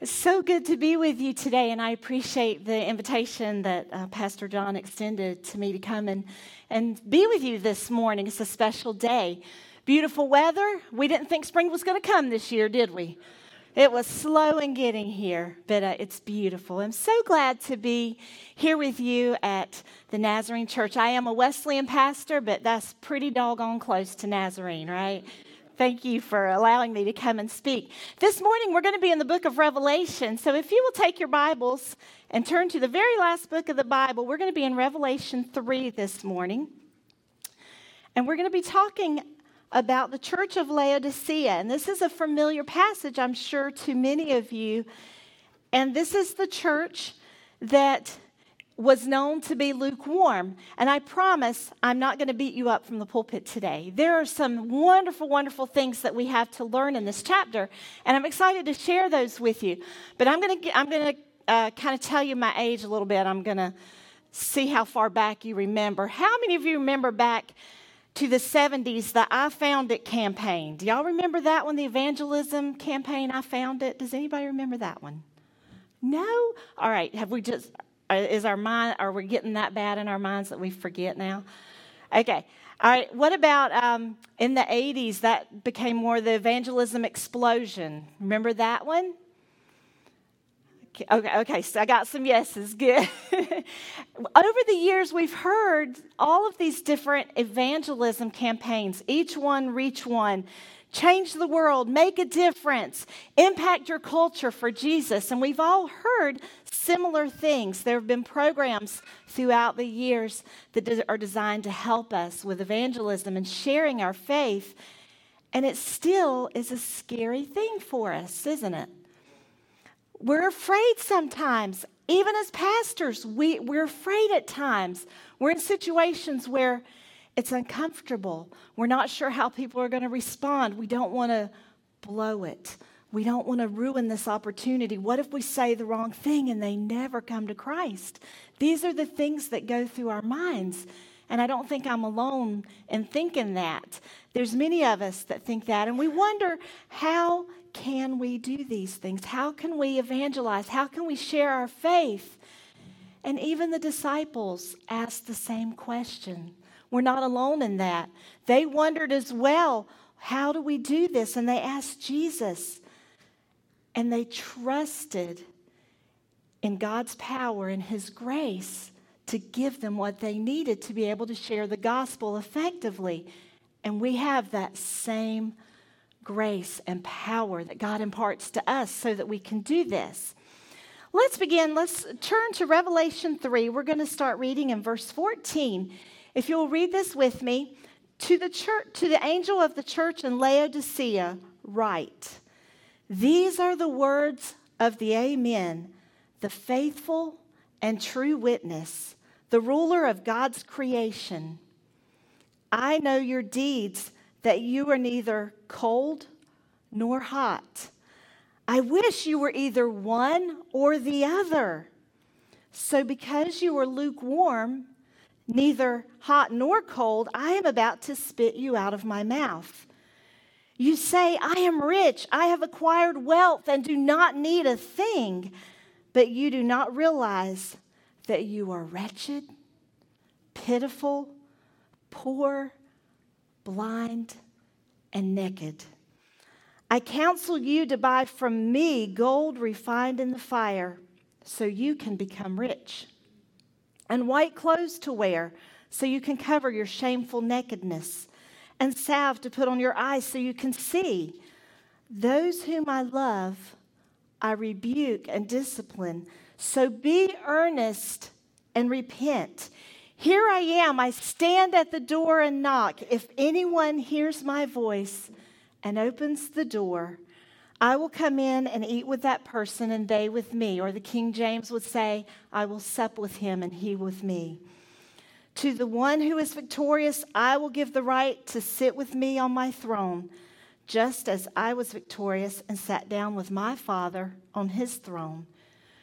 It's so good to be with you today, and I appreciate the invitation that uh, Pastor John extended to me to come and, and be with you this morning. It's a special day. Beautiful weather. We didn't think spring was going to come this year, did we? It was slow in getting here, but uh, it's beautiful. I'm so glad to be here with you at the Nazarene Church. I am a Wesleyan pastor, but that's pretty doggone close to Nazarene, right? Thank you for allowing me to come and speak. This morning, we're going to be in the book of Revelation. So, if you will take your Bibles and turn to the very last book of the Bible, we're going to be in Revelation 3 this morning. And we're going to be talking about the church of Laodicea. And this is a familiar passage, I'm sure, to many of you. And this is the church that was known to be lukewarm. And I promise I'm not going to beat you up from the pulpit today. There are some wonderful, wonderful things that we have to learn in this chapter, and I'm excited to share those with you. But I'm going to, I'm going to uh, kind of tell you my age a little bit. I'm going to see how far back you remember. How many of you remember back to the 70s, the I Found It campaign? Do y'all remember that one, the evangelism campaign, I Found It? Does anybody remember that one? No? All right, have we just, is our mind, are we getting that bad in our minds that we forget now? Okay. All right. What about um, in the 80s? That became more the evangelism explosion. Remember that one? Okay, okay, so I got some yeses. Good. Over the years, we've heard all of these different evangelism campaigns, each one reach one change the world, make a difference, impact your culture for Jesus. And we've all heard similar things. There have been programs throughout the years that are designed to help us with evangelism and sharing our faith. And it still is a scary thing for us, isn't it? We're afraid sometimes. Even as pastors, we, we're afraid at times. We're in situations where it's uncomfortable. We're not sure how people are going to respond. We don't want to blow it. We don't want to ruin this opportunity. What if we say the wrong thing and they never come to Christ? These are the things that go through our minds. And I don't think I'm alone in thinking that. There's many of us that think that. And we wonder how can we do these things? How can we evangelize? How can we share our faith? And even the disciples asked the same question. We're not alone in that. They wondered as well, how do we do this? And they asked Jesus. And they trusted in God's power and His grace to give them what they needed to be able to share the gospel effectively. And we have that same grace and power that God imparts to us so that we can do this. Let's begin. Let's turn to Revelation 3. We're going to start reading in verse 14. If you'll read this with me, to the church, to the angel of the church in Laodicea, write: These are the words of the Amen, the faithful and true witness, the ruler of God's creation. I know your deeds, that you are neither cold nor hot. I wish you were either one or the other. So, because you are lukewarm neither hot nor cold, I am about to spit you out of my mouth. You say, I am rich, I have acquired wealth, and do not need a thing, but you do not realize that you are wretched, pitiful, poor, blind, and naked. I counsel you to buy from me gold refined in the fire, so you can become rich and white clothes to wear so you can cover your shameful nakedness, and salve to put on your eyes so you can see. Those whom I love, I rebuke and discipline. So be earnest and repent. Here I am. I stand at the door and knock. If anyone hears my voice and opens the door, I will come in and eat with that person and they with me. Or the King James would say, I will sup with him and he with me. To the one who is victorious, I will give the right to sit with me on my throne, just as I was victorious and sat down with my Father on his throne.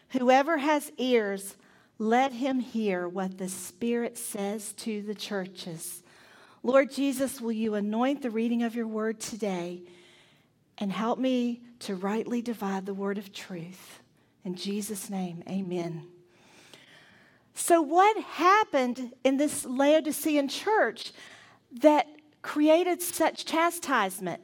Whoever has ears, let him hear what the Spirit says to the churches. Lord Jesus, will you anoint the reading of your word today? And help me to rightly divide the word of truth. In Jesus' name, amen. So, what happened in this Laodicean church that created such chastisement?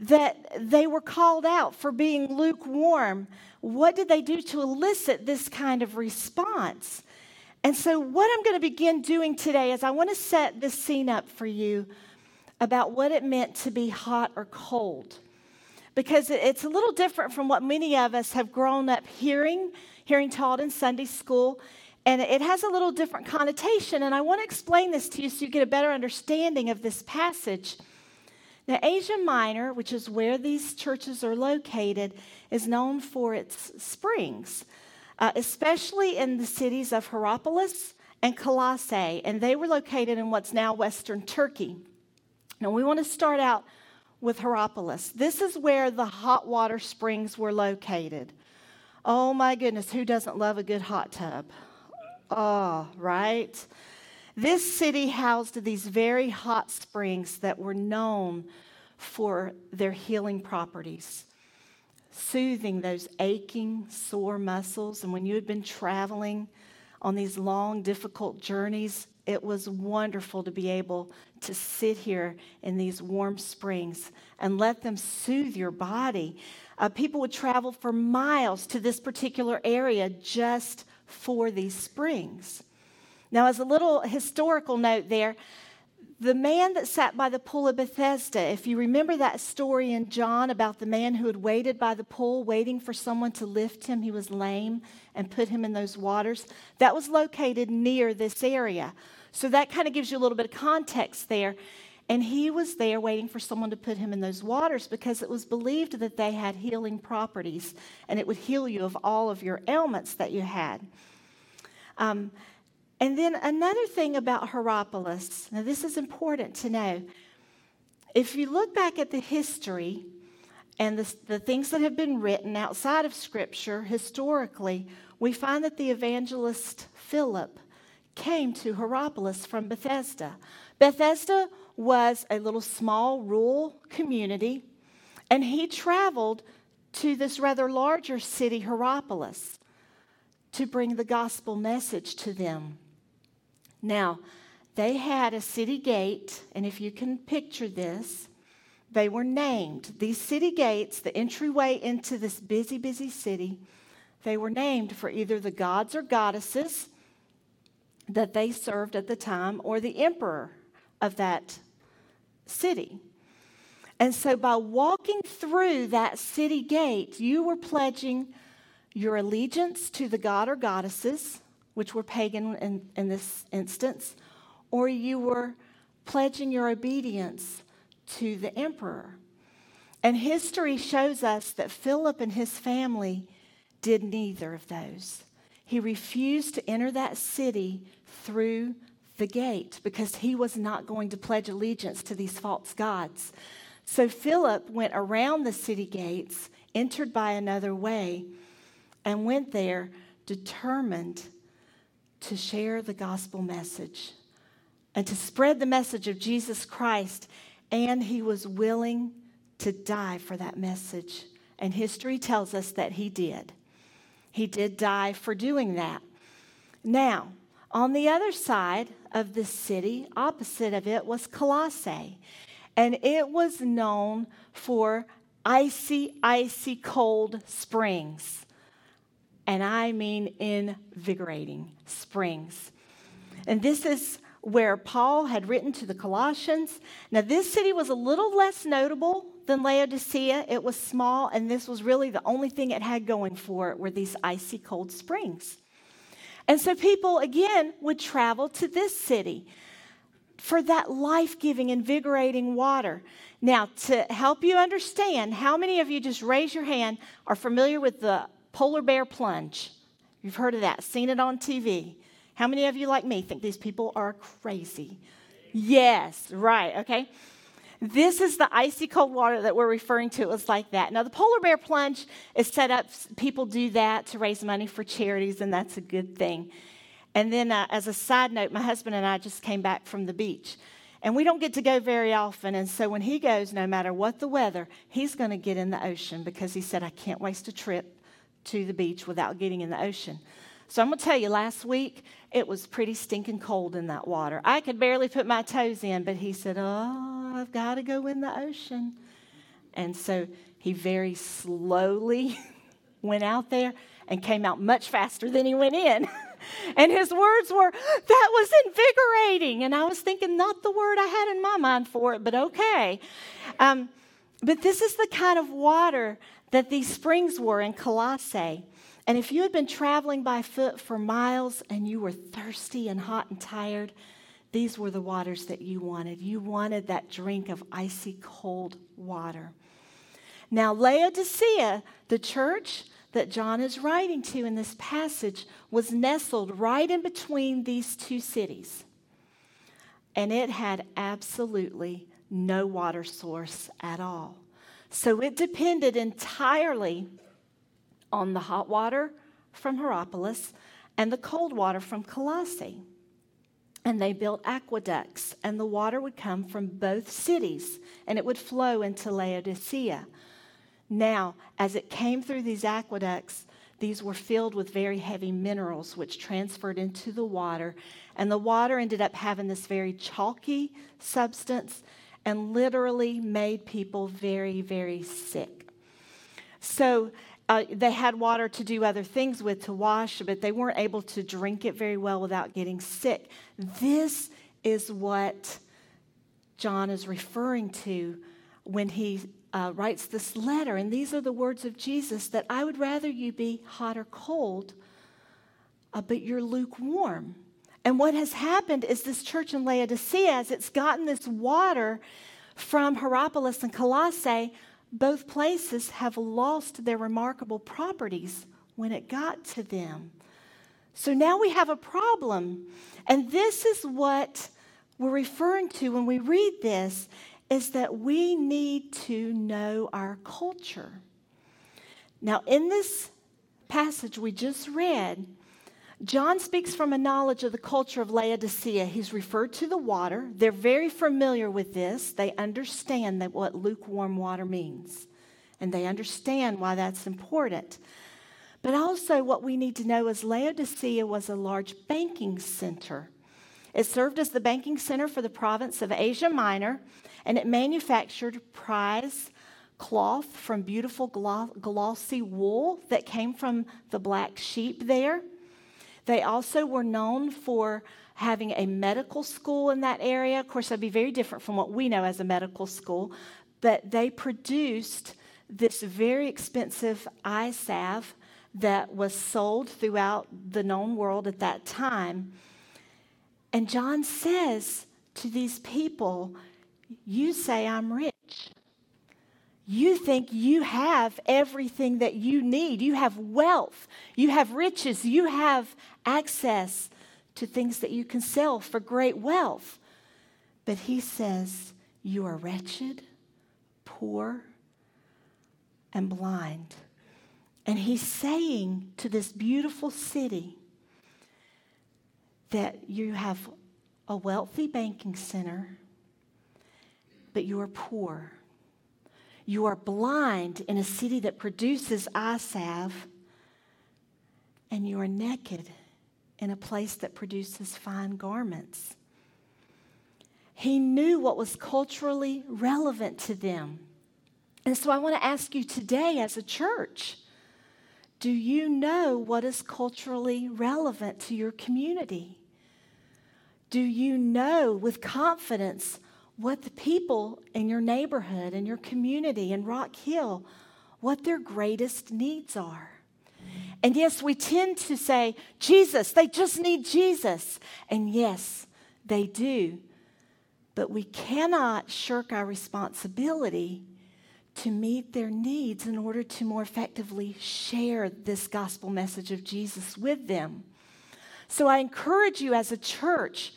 That they were called out for being lukewarm. What did they do to elicit this kind of response? And so, what I'm going to begin doing today is I want to set this scene up for you about what it meant to be hot or cold. Because it's a little different from what many of us have grown up hearing, hearing taught in Sunday school. And it has a little different connotation. And I want to explain this to you so you get a better understanding of this passage. Now, Asia Minor, which is where these churches are located, is known for its springs, uh, especially in the cities of Hierapolis and Colossae. And they were located in what's now Western Turkey. Now, we want to start out with Hierapolis. This is where the hot water springs were located. Oh my goodness, who doesn't love a good hot tub? Oh, right? This city housed these very hot springs that were known for their healing properties, soothing those aching, sore muscles. And when you had been traveling on these long, difficult journeys, it was wonderful to be able to sit here in these warm springs and let them soothe your body. Uh, people would travel for miles to this particular area just for these springs. Now, as a little historical note there, the man that sat by the pool of Bethesda, if you remember that story in John about the man who had waited by the pool, waiting for someone to lift him, he was lame, and put him in those waters, that was located near this area. So that kind of gives you a little bit of context there. And he was there waiting for someone to put him in those waters because it was believed that they had healing properties and it would heal you of all of your ailments that you had. Um, and then another thing about Hierapolis, now this is important to know. If you look back at the history and the, the things that have been written outside of Scripture historically, we find that the evangelist Philip came to Hierapolis from Bethesda. Bethesda was a little small rural community, and he traveled to this rather larger city, Hierapolis, to bring the gospel message to them. Now, they had a city gate, and if you can picture this, they were named. These city gates, the entryway into this busy, busy city, they were named for either the gods or goddesses that they served at the time or the emperor of that city. And so by walking through that city gate, you were pledging your allegiance to the god or goddesses, which were pagan in, in this instance, or you were pledging your obedience to the emperor. And history shows us that Philip and his family did neither of those. He refused to enter that city through the gate because he was not going to pledge allegiance to these false gods. So Philip went around the city gates, entered by another way, and went there determined to share the gospel message and to spread the message of Jesus Christ. And he was willing to die for that message. And history tells us that he did. He did die for doing that. Now, on the other side of the city, opposite of it, was Colossae. And it was known for icy, icy cold springs. And I mean invigorating springs. And this is where Paul had written to the Colossians. Now, this city was a little less notable than Laodicea. It was small, and this was really the only thing it had going for it were these icy cold springs. And so people, again, would travel to this city for that life giving, invigorating water. Now, to help you understand, how many of you just raise your hand are familiar with the polar bear plunge? You've heard of that, seen it on TV. How many of you, like me, think these people are crazy? Yes, right, okay. This is the icy cold water that we're referring to. It was like that. Now, the polar bear plunge is set up, people do that to raise money for charities, and that's a good thing. And then, uh, as a side note, my husband and I just came back from the beach. And we don't get to go very often. And so when he goes, no matter what the weather, he's going to get in the ocean because he said, I can't waste a trip to the beach without getting in the ocean. So I'm going to tell you, last week it was pretty stinking cold in that water. I could barely put my toes in, but he said, Oh, I've got to go in the ocean. And so he very slowly went out there and came out much faster than he went in. and his words were, That was invigorating. And I was thinking, not the word I had in my mind for it, but okay. Um, but this is the kind of water that these springs were in Colossae. And if you had been traveling by foot for miles and you were thirsty and hot and tired, these were the waters that you wanted. You wanted that drink of icy cold water. Now, Laodicea, the church that John is writing to in this passage, was nestled right in between these two cities. And it had absolutely no water source at all. So it depended entirely on the hot water from Hierapolis and the cold water from Colossae. And they built aqueducts, and the water would come from both cities, and it would flow into Laodicea. Now, as it came through these aqueducts, these were filled with very heavy minerals, which transferred into the water. And the water ended up having this very chalky substance and literally made people very, very sick. So uh, they had water to do other things with to wash, but they weren't able to drink it very well without getting sick. This is what John is referring to when he uh, writes this letter. And these are the words of Jesus that I would rather you be hot or cold, uh, but you're lukewarm. And what has happened is this church in Laodicea, as it's gotten this water from Hierapolis and Colossae, both places have lost their remarkable properties when it got to them. So now we have a problem. And this is what we're referring to when we read this is that we need to know our culture. Now, in this passage we just read, John speaks from a knowledge of the culture of Laodicea. He's referred to the water. They're very familiar with this. They understand that what lukewarm water means, and they understand why that's important. But also, what we need to know is Laodicea was a large banking center. It served as the banking center for the province of Asia Minor, and it manufactured prize cloth from beautiful glossy wool that came from the black sheep there. They also were known for having a medical school in that area. Of course, that'd be very different from what we know as a medical school, but they produced this very expensive eye salve that was sold throughout the known world at that time. And John says to these people, You say I'm rich. You think you have everything that you need. You have wealth, you have riches, you have access to things that you can sell for great wealth. But he says, You are wretched, poor, and blind. And he's saying to this beautiful city that you have a wealthy banking center, but you are poor. You are blind in a city that produces eye salve, and you are naked in a place that produces fine garments. He knew what was culturally relevant to them. And so I want to ask you today, as a church, do you know what is culturally relevant to your community? Do you know with confidence what the people in your neighborhood, and your community, in Rock Hill, what their greatest needs are? And yes, we tend to say, Jesus, they just need Jesus. And yes, they do. But we cannot shirk our responsibility to meet their needs in order to more effectively share this gospel message of Jesus with them. So I encourage you as a church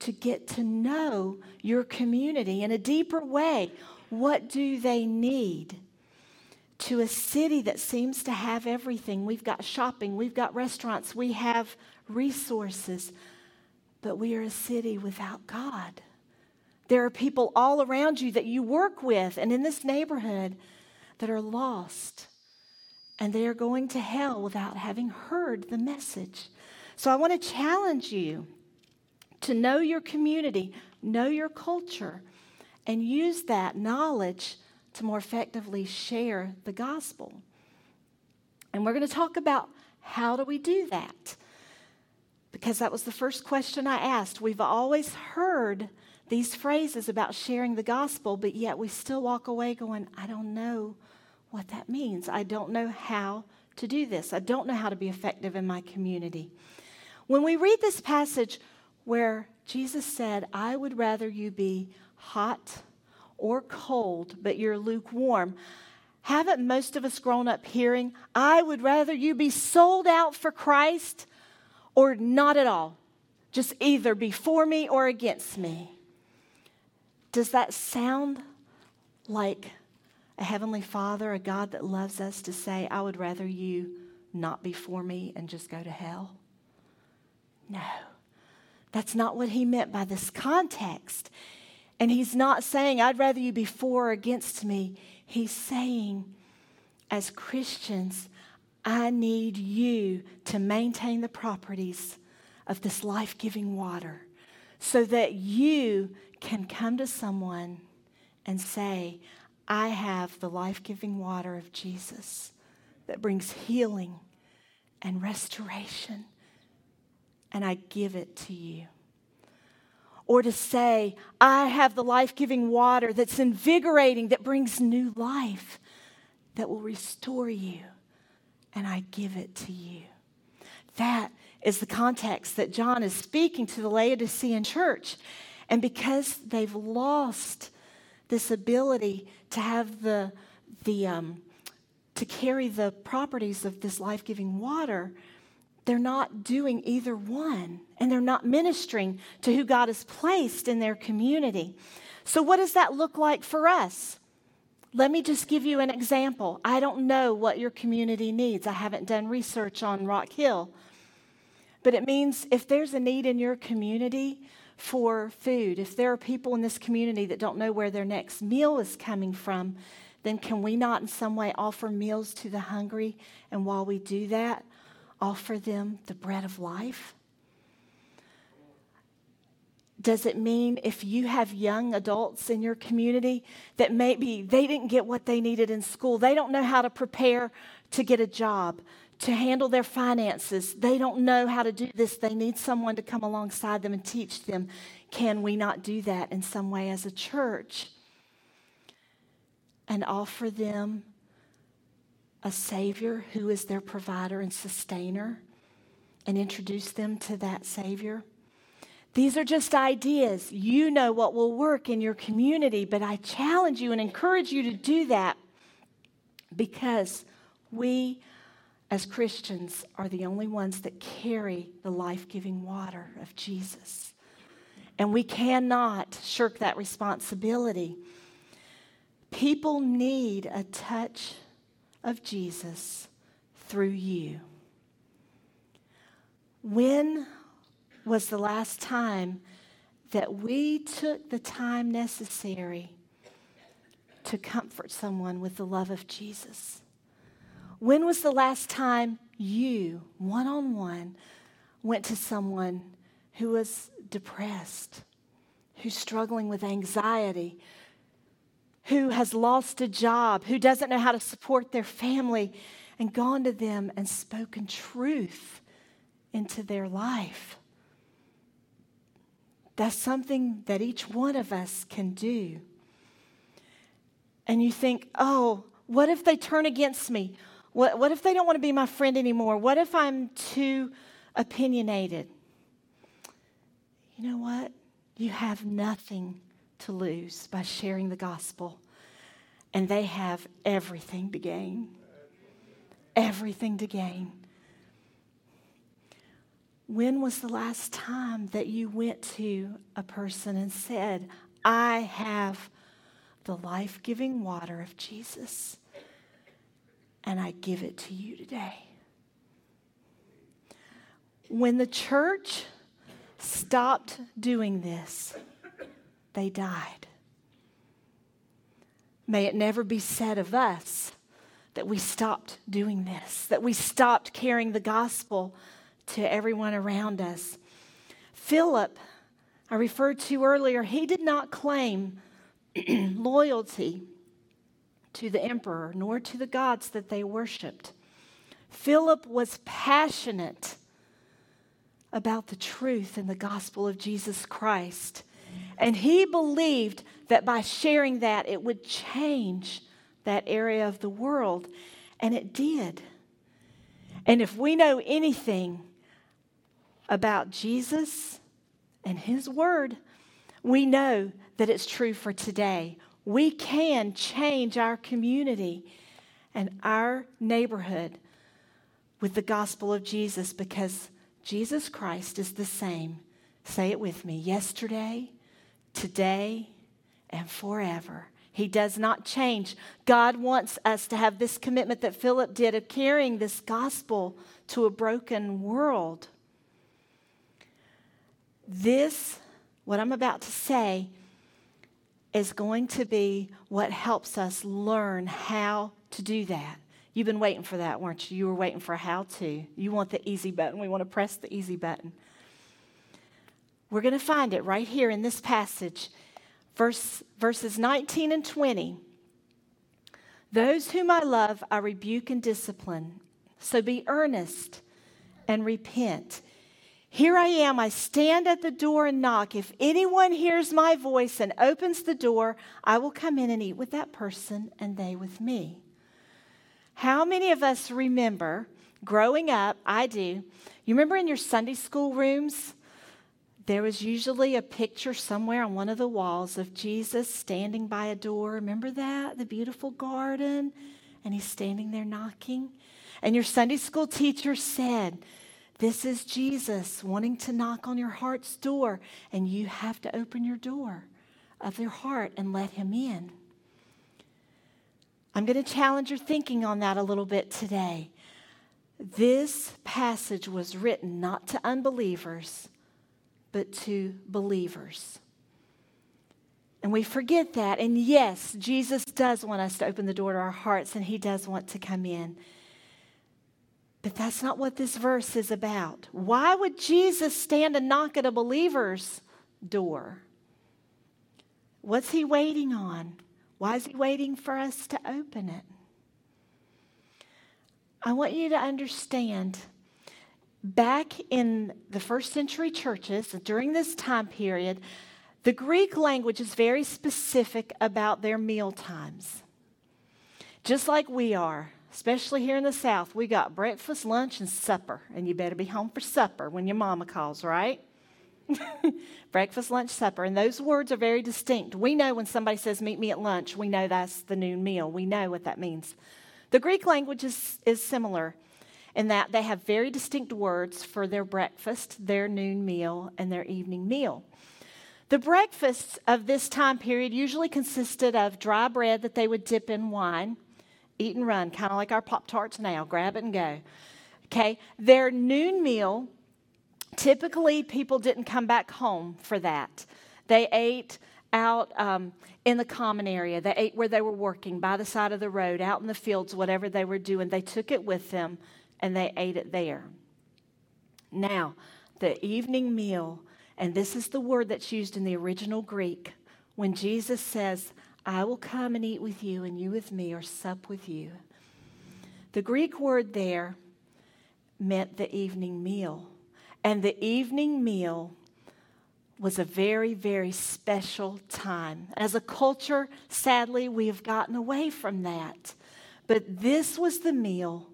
to get to know your community in a deeper way. What do they need? To a city that seems to have everything. We've got shopping, we've got restaurants, we have resources, but we are a city without God. There are people all around you that you work with and in this neighborhood that are lost and they are going to hell without having heard the message. So I want to challenge you to know your community, know your culture, and use that knowledge to more effectively share the gospel. And we're going to talk about how do we do that? Because that was the first question I asked. We've always heard these phrases about sharing the gospel, but yet we still walk away going, I don't know what that means. I don't know how to do this. I don't know how to be effective in my community. When we read this passage where Jesus said, I would rather you be hot or cold, but you're lukewarm. Haven't most of us grown up hearing, I would rather you be sold out for Christ or not at all? Just either be for me or against me. Does that sound like a Heavenly Father, a God that loves us, to say, I would rather you not be for me and just go to hell? No. That's not what he meant by this context. And he's not saying, I'd rather you be for or against me. He's saying, as Christians, I need you to maintain the properties of this life giving water so that you can come to someone and say, I have the life giving water of Jesus that brings healing and restoration and I give it to you. Or to say, I have the life giving water that's invigorating, that brings new life, that will restore you, and I give it to you. That is the context that John is speaking to the Laodicean church. And because they've lost this ability to have the, the um, to carry the properties of this life giving water, they're not doing either one and they're not ministering to who God has placed in their community. So, what does that look like for us? Let me just give you an example. I don't know what your community needs. I haven't done research on Rock Hill. But it means if there's a need in your community for food, if there are people in this community that don't know where their next meal is coming from, then can we not in some way offer meals to the hungry? And while we do that, offer them the bread of life? Does it mean if you have young adults in your community that maybe they didn't get what they needed in school, they don't know how to prepare to get a job, to handle their finances, they don't know how to do this, they need someone to come alongside them and teach them? Can we not do that in some way as a church and offer them a Savior who is their provider and sustainer and introduce them to that Savior. These are just ideas. You know what will work in your community, but I challenge you and encourage you to do that because we, as Christians, are the only ones that carry the life giving water of Jesus. And we cannot shirk that responsibility. People need a touch of Jesus through you. When was the last time that we took the time necessary to comfort someone with the love of Jesus? When was the last time you, one on one, went to someone who was depressed, who's struggling with anxiety, who has lost a job, who doesn't know how to support their family, and gone to them and spoken truth into their life. That's something that each one of us can do. And you think, oh, what if they turn against me? What, what if they don't want to be my friend anymore? What if I'm too opinionated? You know what? You have nothing to lose by sharing the gospel. And they have everything to gain. Everything to gain. When was the last time that you went to a person and said, I have the life giving water of Jesus, and I give it to you today? When the church stopped doing this, they died. May it never be said of us that we stopped doing this, that we stopped carrying the gospel to everyone around us. Philip, I referred to earlier, he did not claim loyalty to the emperor nor to the gods that they worshiped. Philip was passionate about the truth and the gospel of Jesus Christ. And he believed that by sharing that, it would change that area of the world. And it did. And if we know anything about Jesus and his word, we know that it's true for today. We can change our community and our neighborhood with the gospel of Jesus because Jesus Christ is the same. Say it with me yesterday, today, and forever. He does not change. God wants us to have this commitment that Philip did of carrying this gospel to a broken world. This, what I'm about to say, is going to be what helps us learn how to do that. You've been waiting for that, weren't you? You were waiting for how to. You want the easy button. We want to press the easy button. We're going to find it right here in this passage, verse, verses 19 and 20. Those whom I love, I rebuke and discipline. So be earnest and repent. Here I am, I stand at the door and knock. If anyone hears my voice and opens the door, I will come in and eat with that person and they with me. How many of us remember growing up? I do. You remember in your Sunday school rooms? There was usually a picture somewhere on one of the walls of Jesus standing by a door. Remember that? The beautiful garden. And he's standing there knocking. And your Sunday school teacher said, This is Jesus wanting to knock on your heart's door. And you have to open your door of your heart and let him in. I'm going to challenge your thinking on that a little bit today. This passage was written not to unbelievers, but to believers. And we forget that. And yes, Jesus does want us to open the door to our hearts, and He does want to come in. But that's not what this verse is about. Why would Jesus stand and knock at a believer's door? What's He waiting on? Why is he waiting for us to open it? I want you to understand back in the first century churches, during this time period, the Greek language is very specific about their meal times. Just like we are, especially here in the South, we got breakfast, lunch, and supper, and you better be home for supper when your mama calls, right? Breakfast, lunch, supper. And those words are very distinct. We know when somebody says, Meet me at lunch, we know that's the noon meal. We know what that means. The Greek language is, is similar in that they have very distinct words for their breakfast, their noon meal, and their evening meal. The breakfasts of this time period usually consisted of dry bread that they would dip in wine, eat and run, kind of like our Pop Tarts now, grab it and go. Okay, their noon meal Typically, people didn't come back home for that. They ate out um, in the common area. They ate where they were working, by the side of the road, out in the fields, whatever they were doing. They took it with them and they ate it there. Now, the evening meal, and this is the word that's used in the original Greek, when Jesus says, I will come and eat with you, and you with me, or sup with you. The Greek word there meant the evening meal. And the evening meal was a very, very special time. As a culture, sadly, we have gotten away from that. But this was the meal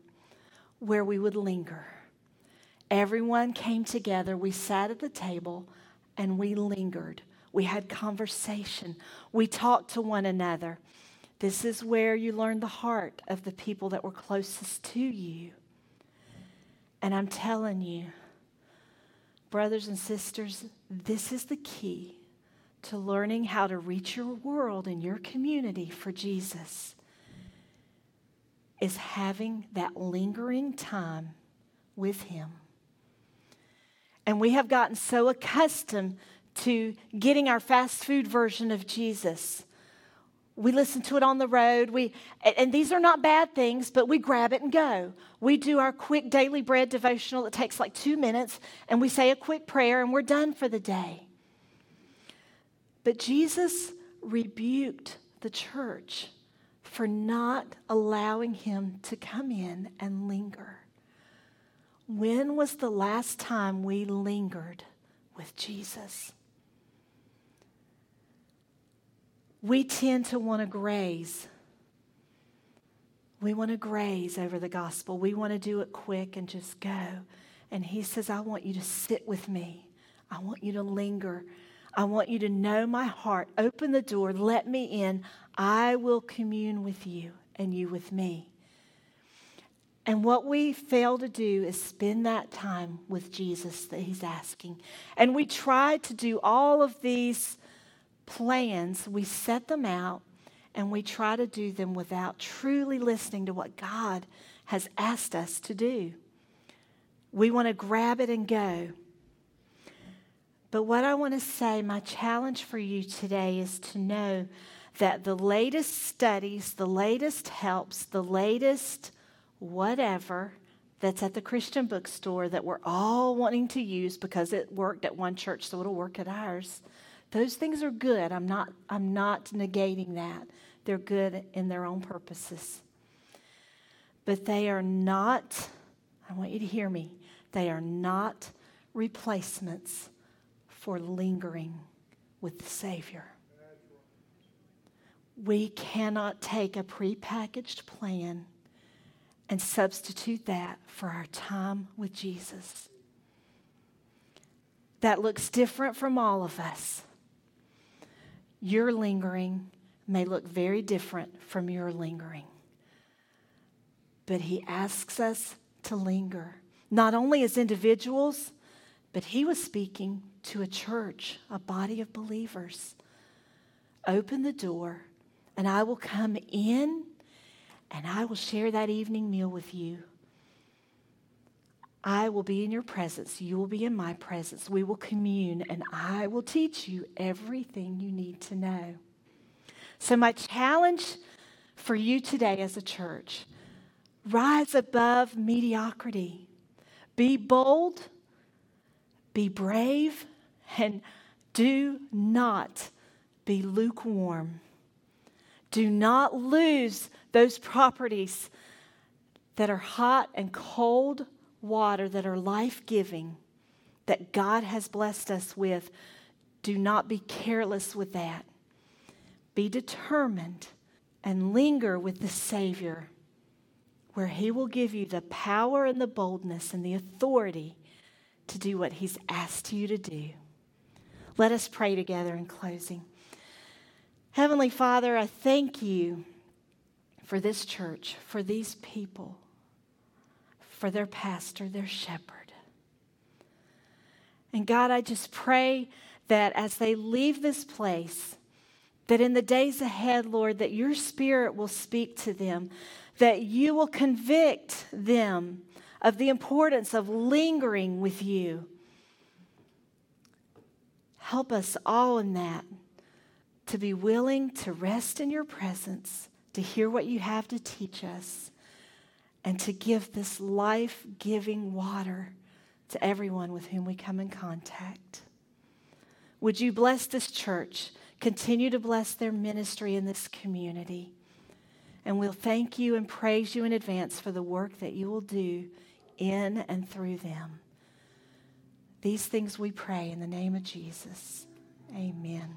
where we would linger. Everyone came together, we sat at the table, and we lingered. We had conversation, we talked to one another. This is where you learn the heart of the people that were closest to you. And I'm telling you, Brothers and sisters, this is the key to learning how to reach your world and your community for Jesus is having that lingering time with him. And we have gotten so accustomed to getting our fast food version of Jesus. We listen to it on the road. We, and these are not bad things, but we grab it and go. We do our quick daily bread devotional that takes like two minutes, and we say a quick prayer, and we're done for the day. But Jesus rebuked the church for not allowing him to come in and linger. When was the last time we lingered with Jesus? we tend to want to graze. We want to graze over the gospel. We want to do it quick and just go. And he says, I want you to sit with me. I want you to linger. I want you to know my heart. Open the door. Let me in. I will commune with you and you with me. And what we fail to do is spend that time with Jesus that he's asking. And we try to do all of these plans, we set them out and we try to do them without truly listening to what God has asked us to do. We want to grab it and go. But what I want to say, my challenge for you today is to know that the latest studies, the latest helps, the latest whatever that's at the Christian bookstore that we're all wanting to use because it worked at one church, so it'll work at ours. Those things are good. I'm not, I'm not negating that. They're good in their own purposes. But they are not, I want you to hear me, they are not replacements for lingering with the Savior. We cannot take a prepackaged plan and substitute that for our time with Jesus. That looks different from all of us your lingering may look very different from your lingering. But he asks us to linger, not only as individuals, but he was speaking to a church, a body of believers. Open the door, and I will come in and I will share that evening meal with you. I will be in your presence. You will be in my presence. We will commune, and I will teach you everything you need to know. So, my challenge for you today as a church rise above mediocrity. Be bold, be brave, and do not be lukewarm. Do not lose those properties that are hot and cold water that are life giving, that God has blessed us with, do not be careless with that. Be determined and linger with the Savior, where He will give you the power and the boldness and the authority to do what He's asked you to do. Let us pray together in closing. Heavenly Father, I thank you for this church, for these people for their pastor, their shepherd. And God, I just pray that as they leave this place, that in the days ahead, Lord, that your spirit will speak to them, that you will convict them of the importance of lingering with you. Help us all in that to be willing to rest in your presence, to hear what you have to teach us and to give this life giving water to everyone with whom we come in contact. Would you bless this church? Continue to bless their ministry in this community. And we'll thank you and praise you in advance for the work that you will do in and through them. These things we pray in the name of Jesus. Amen.